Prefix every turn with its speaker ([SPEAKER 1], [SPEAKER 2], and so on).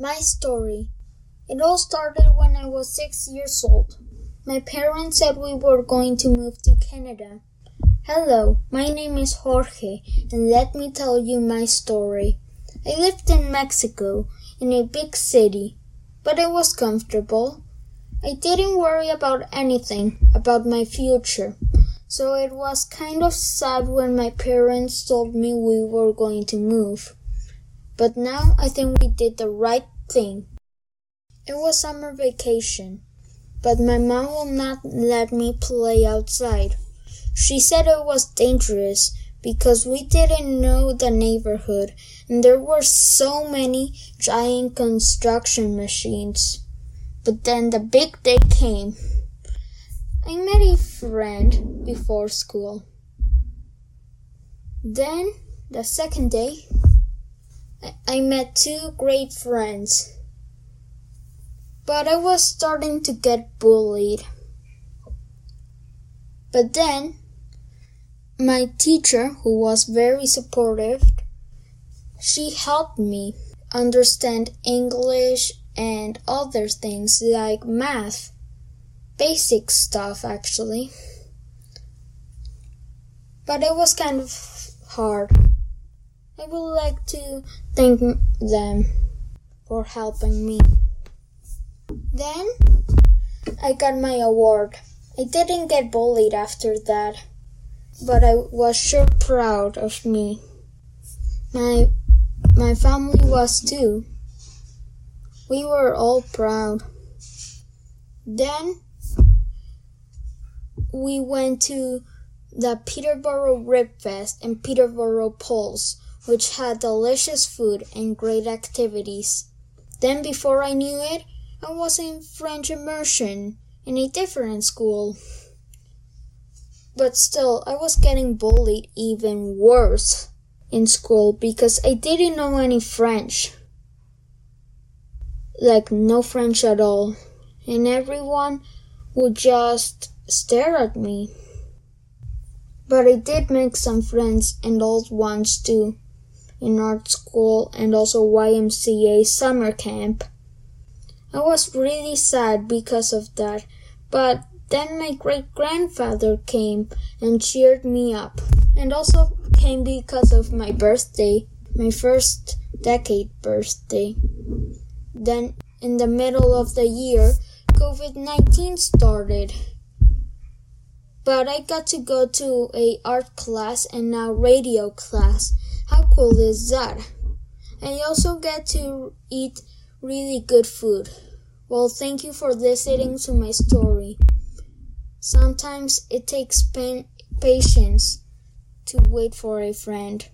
[SPEAKER 1] My story. It all started when I was six years old. My parents said we were going to move to Canada. Hello, my name is Jorge, and let me tell you my story. I lived in Mexico, in a big city, but it was comfortable. I didn't worry about anything, about my future, so it was kind of sad when my parents told me we were going to move. But now I think we did the right thing. It was summer vacation, but my mom will not let me play outside. She said it was dangerous because we didn't know the neighborhood and there were so many giant construction machines. But then the big day came. I met a friend before school. Then, the second day, I met two great friends. But I was starting to get bullied. But then, my teacher, who was very supportive, she helped me understand English and other things like math. Basic stuff, actually. But it was kind of hard. I would like to thank them for helping me. Then I got my award. I didn't get bullied after that, but I was sure proud of me. My my family was too. We were all proud. Then we went to the Peterborough Rib Fest and Peterborough Pulse, which had delicious food and great activities. Then, before I knew it, I was in French immersion in a different school. But still, I was getting bullied even worse in school because I didn't know any French. Like, no French at all. And everyone would just stare at me. But I did make some friends and old ones too in art school and also YMCA summer camp. I was really sad because of that, but then my great grandfather came and cheered me up, and also came because of my birthday, my first decade birthday. Then, in the middle of the year, COVID 19 started. But I got to go to a art class and now radio class. Cool is that? I also get to eat really good food. Well, thank you for listening to my story. Sometimes it takes patience to wait for a friend.